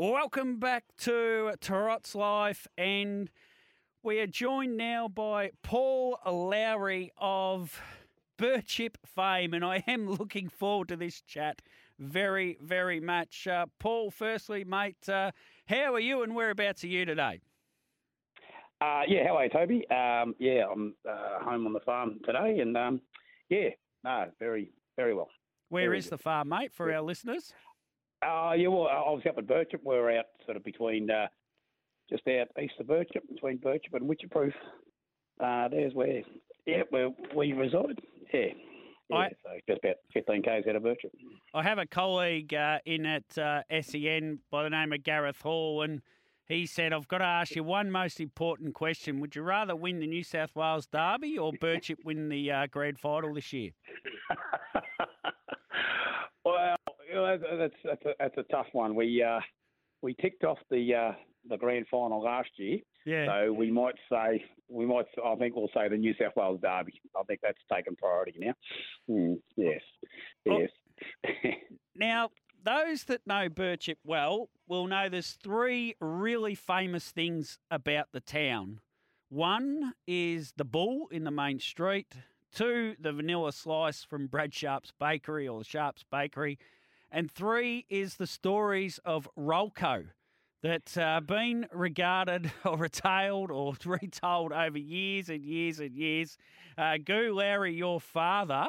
Welcome back to Tarot's Life, and we are joined now by Paul Lowry of Birchip fame, and I am looking forward to this chat very, very much. Uh, Paul, firstly, mate, uh, how are you and whereabouts are you today? Uh, yeah, how are you, Toby? Um, yeah, I'm uh, home on the farm today, and um, yeah, no, very, very well. Where very is good. the farm, mate, for our listeners? Uh, yeah, well, I was up at Birchip. We're out sort of between, uh, just out east of Birchip, between Birchip and Wycheproof. Uh, there's where, yeah, where we reside. Yeah. Yeah, I- so just about 15 k's out of Birchip. I have a colleague uh, in at uh, SEN by the name of Gareth Hall, and he said, I've got to ask you one most important question. Would you rather win the New South Wales Derby or Birchip win the uh, grand final this year? well, that's that's a, that's a tough one. We uh, we ticked off the uh, the grand final last year, Yeah. so we might say we might. I think we'll say the New South Wales Derby. I think that's taken priority now. Hmm, yes, Oh. yes. Now, those that know Birchip well will know there's three really famous things about the town. One is the bull in the main street. Two, the vanilla slice from Brad Sharp's Bakery or the Sharp's Bakery. And three is the stories of Rolco that uh, been regarded or retailed or retold over years and years and years. Uh, Goo Lowry, your father,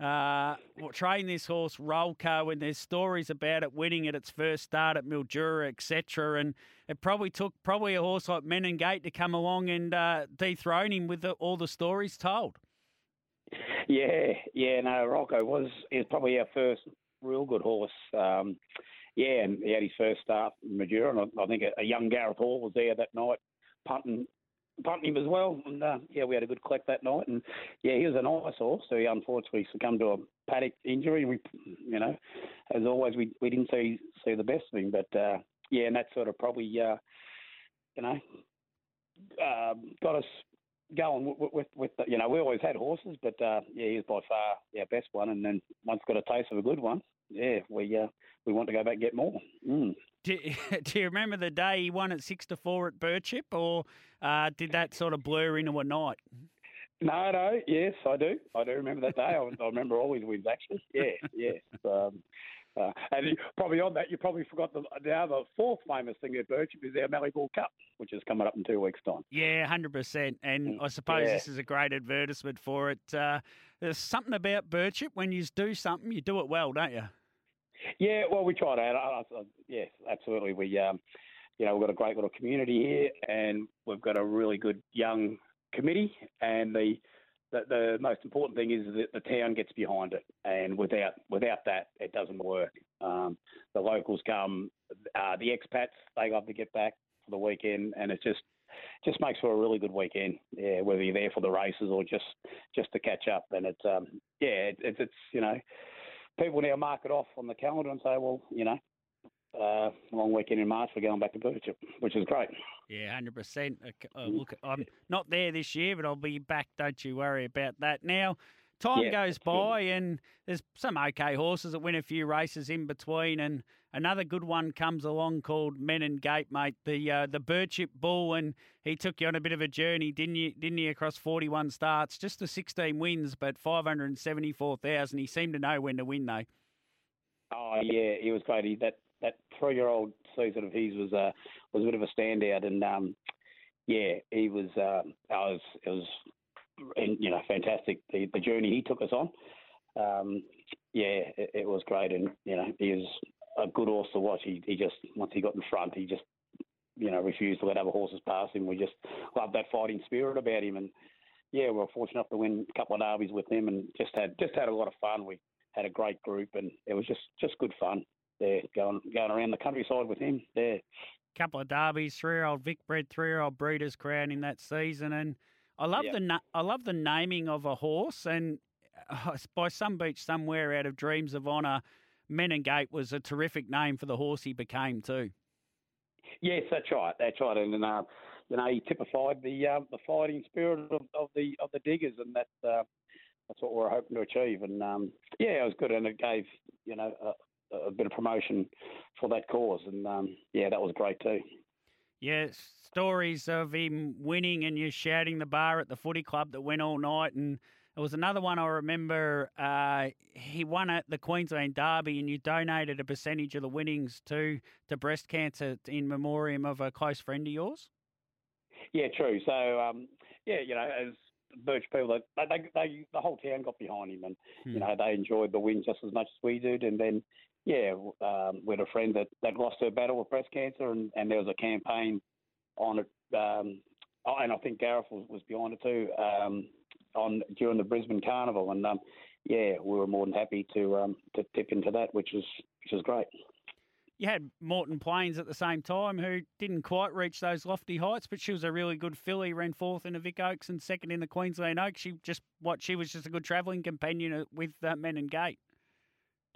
uh, trained this horse Rolco, and there's stories about it winning at its first start at Mildura, etc. And it probably took probably a horse like Menin Gate to come along and uh, dethrone him with the, all the stories told. Yeah, yeah. No, Rocco was is probably our first real good horse. Um, yeah, and he had his first start in Mildura, and I, I think a, a young Gareth Hall was there that night, punting, punting him as well. And uh, yeah, we had a good collect that night. And yeah, he was a nice horse. So he unfortunately succumbed to a paddock injury. We, you know, as always, we we didn't see see the best of him. But uh, yeah, and that sort of probably, uh, you know, um, got us going with, with, with the, you know, we always had horses, but uh, yeah, he was by far our best one. And then once got a taste of a good one, yeah, we uh, we want to go back and get more. Mm. Do, do you remember the day he won at six to four at Birchip, or uh, did that sort of blur into a night? No, no, yes, I do. I do remember that day. I, I remember all his wins actually. Yeah, yes. Um, uh, and you, probably on that, you probably forgot the, the other fourth famous thing at Birchip is our Mallee Ball Cup, which is coming up in two weeks' time. Yeah, hundred percent. And Mm, I suppose yeah. this is a great advertisement for it. Uh, there's something about Birchip when you do something, you do it well, don't you? Yeah, well, we tried out. I, I, yes, absolutely. We, um, you know, we've got a great little community here, and we've got a really good young committee. And the the, the most important thing is that the town gets behind it, and without without that, it doesn't work. Um, the locals come, uh, the expats they love to get back for the weekend, and it just just makes for a really good weekend. Yeah, whether you're there for the races or just just to catch up, and it's um, yeah, it, it's it's you know people now mark it off on the calendar and say, well, you know, uh, long weekend in March, we're going back to Birchip, which is great. Yeah, hundred percent. Uh, Look, I'm not there this year, but I'll be back. Don't you worry about that. Now, time Yeah, goes good. by, and there's some okay horses that win a few races in between, and another good one comes along called Menin Gate, mate. The uh, the Birchip Bull, and he took you on a bit of a journey, didn't you? Didn't he? Across 41 starts, just the 16 wins, but 574,000. He seemed to know when to win, though. Oh yeah, he was great. He, that that three year old season of his was uh, was a bit of a standout, and um, yeah, he was. Uh, I was it was, you know, fantastic. The the journey he took us on. Um, yeah, it, it was great, and you know, he was a good horse to watch. He he just once he got in front, he just you know refused to let other horses pass him. We just loved that fighting spirit about him, and yeah, we were fortunate enough to win a couple of derbies with him, and just had just had a lot of fun. We had a great group, and it was just just good fun. There going going around the countryside with him. There, couple of derbies, three-year-old Vic bred, three-year-old Breeders' Crown in that season, and I love Yep. the na- I love the naming of a horse, and uh, by some beach somewhere out of Dreams of Honour, Menin Gate was a terrific name for the horse he became too. yes, that's right, that's right, and uh, you know he typified the uh, the fighting spirit of, of the of the diggers, and that's uh, that's what we're hoping to achieve. And um, yeah, it was good, and it gave you know a, bit of promotion for that cause, and um, yeah, that was great too. Yeah, stories of him winning and you shouting the bar at the footy club that went all night. And there was another one I remember. Uh, he won at the Queensland Derby, and you donated a percentage of the winnings to to breast cancer in memoriam of a close friend of yours. Yeah, true. So um, yeah, you know, as Birch people, they, they, they the whole town got behind him, and you Hmm. know they enjoyed the win just as much as we did. And then yeah, um, we had a friend that, that lost her battle with breast cancer, and, and there was a campaign on it. Um, oh, and I think Gareth was, was behind it too um, on during the Brisbane Carnival, and um, yeah, we were more than happy to um, to tip into that, which was which was great. You had Morton Plains at the same time, who didn't quite reach those lofty heights, but she was a really good filly. Ran fourth in the Vic Oaks and second in the Queensland Oaks. She just what she was just a good travelling companion uh, with uh, Menin Gate.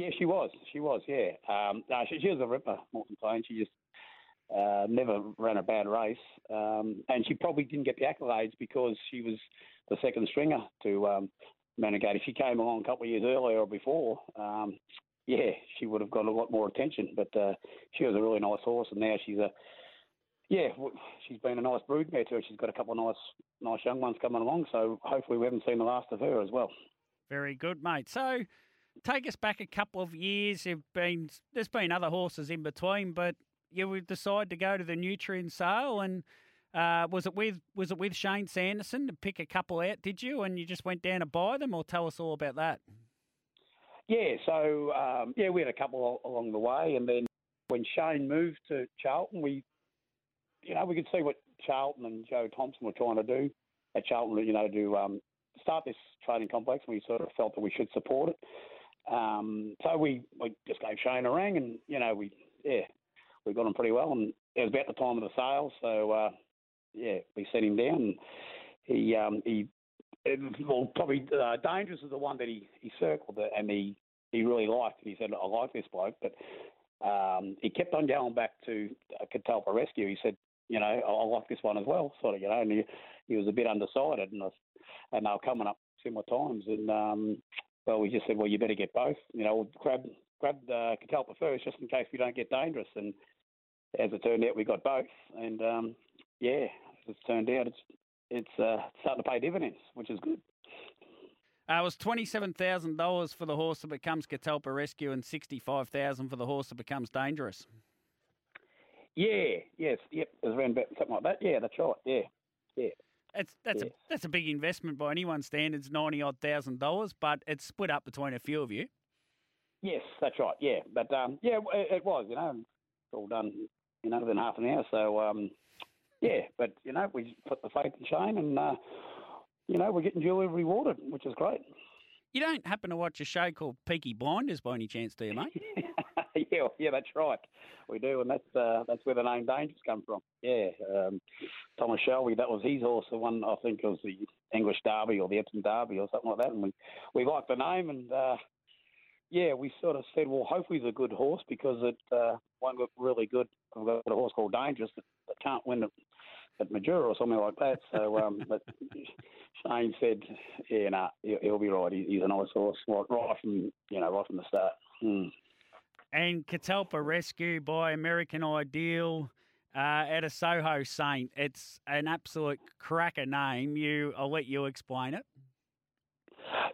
Yeah, she was. She was. Yeah. Um, no, she, she was a ripper, Morton Plain. She just uh, never ran a bad race, um, and she probably didn't get the accolades because she was the second stringer to um, Menin Gate. If she came along a couple of years earlier or before, um, yeah, she would have got a lot more attention. But uh, she was a really nice horse, and now she's a yeah, she's been a nice broodmare too. She's got a couple of nice, nice young ones coming along. So hopefully we haven't seen the last of her as well. Very good, mate. So, take us back a couple of years. You've been there's been other horses in between, but you would decide to go to the Nutrien sale, and uh, was it with was it with Shane Sanderson to pick a couple out? Did you, and you just went down to buy them, or tell us all about that? Yeah, so um, yeah, we had a couple along the way, and then when Shane moved to Charlton, we, you know, we could see what Charlton and Joe Thompson were trying to do at Charlton, you know, to um, start this training complex. We sort of felt that we should support it. Um, so we, we just gave Shane a ring, and you know, we yeah, we got him pretty well, and it was about the time of the sale, so uh, yeah, we set him down. He um, he well, probably uh, Dangerous is the one that he, he circled and he, he really liked. He said, I like this bloke. But um, he kept on going back to uh, Catalpa Rescue. He said, you know, I, I like this one as well, sort of, you know. And he, he was a bit undecided. And, I, and they were coming up similar times. And, um, well, we just said, well, you better get both. You know, grab, grab uh, Catalpa first just in case we don't get Dangerous. And as it turned out, we got both. And, um, yeah, as it's turned out, it's it's uh, starting to pay dividends, which is good. Uh, it was twenty seven thousand dollars for the horse that becomes Catalpa Rescue, and sixty five thousand for the horse that becomes Dangerous. Yeah, yes, yep, it was around about something like that. Yeah, that's right. Yeah, yeah. That's that's Yes. a that's a big investment by anyone's standards, ninety odd thousand dollars, but it's split up between a few of you. Yes, that's right. Yeah, but um, yeah, it, it was. You know, it's all done. in under within half an hour. So um, yeah, but you know, we put the faith in Shane, and uh, you know, we're getting duly rewarded, which is great. You don't happen to watch a show called Peaky Blinders by any chance, do you, mate? yeah, yeah, that's right. We do, and that's uh, that's where the name Dangerous come from. Yeah, um, Thomas Shelby, that was his horse. The one I think was the English Derby or the Epsom Derby or something like that. And we we liked the name, and uh, yeah, we sort of said, well, hopefully it's a good horse because it uh, one looked really good. We've got a horse called Dangerous that, that can't win at, at Mildura or something like that. So, um, but Shane said, yeah, nah, he'll, he'll be right. He, he's a nice horse, right, right from you know right from the start. Hmm. And Catalpa Rescue by American Ideal uh, at a Soho Saint. It's an absolute cracker name. You, I'll let you explain it.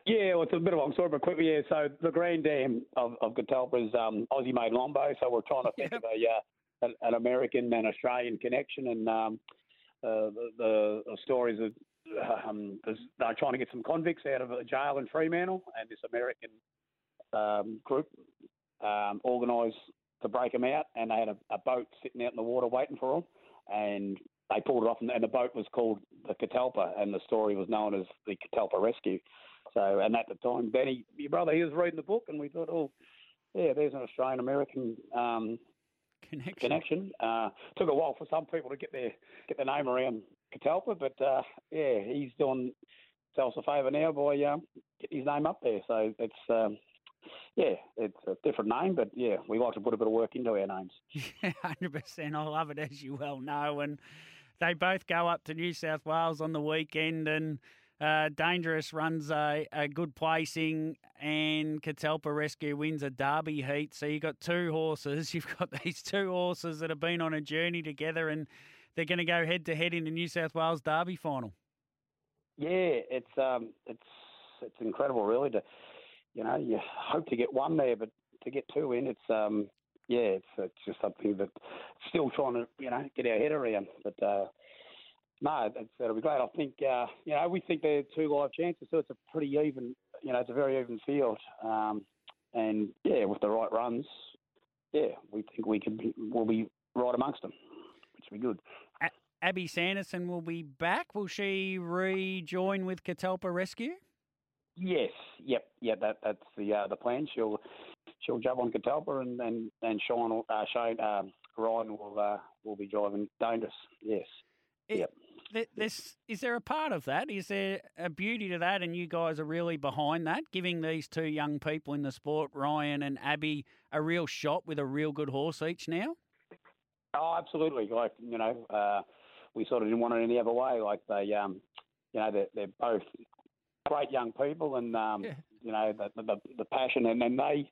Yeah, well, it's a bit of a long story, but quickly, yeah. So the Grand Dam of, of Catalpa is um, Aussie made Lombo, so we're trying to think Yep. of a uh, an, an American and Australian connection, and um, uh, the, the, the stories of um, they're trying to get some convicts out of a jail in Fremantle, and this American um, group um, organised to break them out, and they had a, a boat sitting out in the water waiting for them, and they pulled it off, and, and the boat was called the Catalpa, and the story was known as the Catalpa Rescue. So, and at the time, Benny, your brother, he was reading the book, and we thought, oh, yeah, there's an Australian American um, Connection. connection. Uh, took a while for some people to get their get their name around Catalpa, but uh, yeah, he's doing himself a favour now by um, getting his name up there. So it's um, yeah, it's a different name, but yeah, we like to put a bit of work into our names. Yeah, hundred percent. I love it, as you well know. And they both go up to New South Wales on the weekend, and uh, Dangerous runs a, a good placing, and Catalpa Rescue wins a Derby heat. So you've got two horses. You've got these two horses that have been on a journey together, and they're going to go head to head in the New South Wales Derby final. Yeah, it's um, it's it's incredible, really. To you know, you hope to get one there, but to get two in, it's um, yeah, it's it's just something that still trying to you know get our head around. But uh, no, it's, it'll be great. I think uh, you know we think they're two live chances, so it's a pretty even. You know, it's a very even field, um, and yeah, with the right runs, yeah, we think we can be, we'll be right amongst them, which will be good. Abby Sanderson will be back. Will she rejoin with Catalpa Rescue? Yes, yep, yeah. That that's the uh, the plan. She'll she'll jump on Catalpa and and and Sean will- uh, Shane um, Ryan will uh, will be driving Dangerous. Yes. It- Yep. th- This is there a part of that? Is there a beauty to that, and you guys are really behind that, giving these two young people in the sport, Ryan and Abby, a real shot with a real good horse each now? Oh, absolutely. Like you know, uh, we sort of didn't want it any other way. Like they, um, you know, they're, they're both great young people, and um, Yeah. you know, the, the the passion, and then they,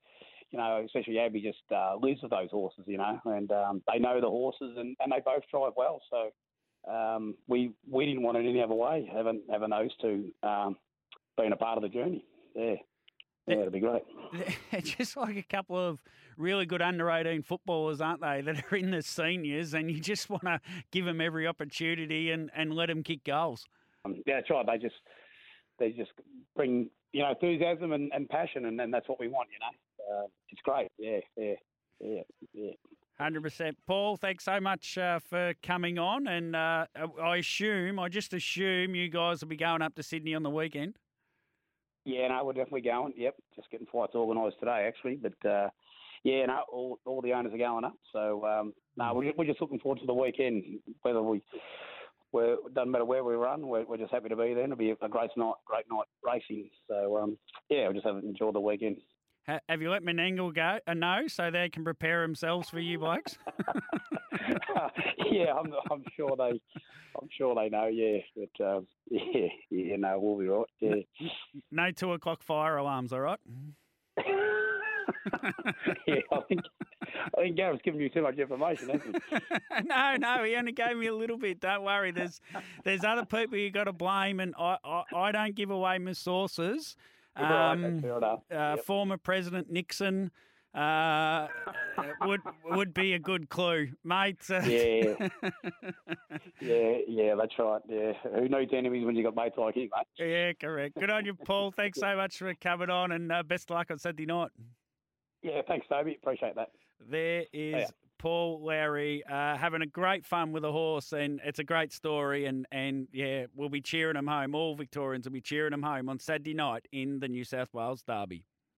you know, especially Abby just uh, lives with those horses, you know, and um, they know the horses, and, and they both drive well. So um, we we didn't want it any other way. Having having those two um, being a part of the journey. Yeah, yeah, it'd be great. They're just like a couple of really good under 18 footballers, aren't they, that are in the seniors, and you just want to give them every opportunity and, and let them kick goals. Um, yeah, that's right. They just they just bring you know enthusiasm and, and passion, and, and that's what we want. You know, uh, it's great. Yeah, yeah, yeah, yeah. Hundred percent, Paul. Thanks so much uh, for coming on, and uh, I assume, I just assume, you guys will be going up to Sydney on the weekend. Yeah, no, we're definitely going. Yep, just getting flights organised today, actually. But uh, yeah, no, all, all the owners are going up. So um, no, we're, we're just looking forward to the weekend. Whether we, we're, it doesn't matter where we run, we're, we're just happy to be there. It'll be a great night, great night racing. So um, yeah, we'll just have enjoy the weekend. Have you let Menangle go a no so they can prepare themselves for you blokes? yeah, I'm, I'm sure they, I'm sure they know. Yeah, but um, yeah, yeah, no, we'll be right. Yeah. no two o'clock fire alarms, all right? yeah, I think I think Gareth's giving you too much information, hasn't he? no, no, he only gave me a little bit. Don't worry. There's there's other people you got to blame, and I, I, I don't give away my sources. Um, fair uh, Yep. Former President Nixon uh, would would be a good clue, mate. Uh, Yeah. Yeah, yeah, that's right. Yeah, who needs enemies when you got mates like him, mate? yeah, correct. Good on you, Paul. Thanks so much for coming on, and uh, best of luck on Saturday night. Yeah, thanks, Toby. Appreciate that. There is yeah. Paul Lowry uh, having a great fun with a horse, and it's a great story. And, and yeah, we'll be cheering him home. All Victorians will be cheering him home on Saturday night in the New South Wales Derby.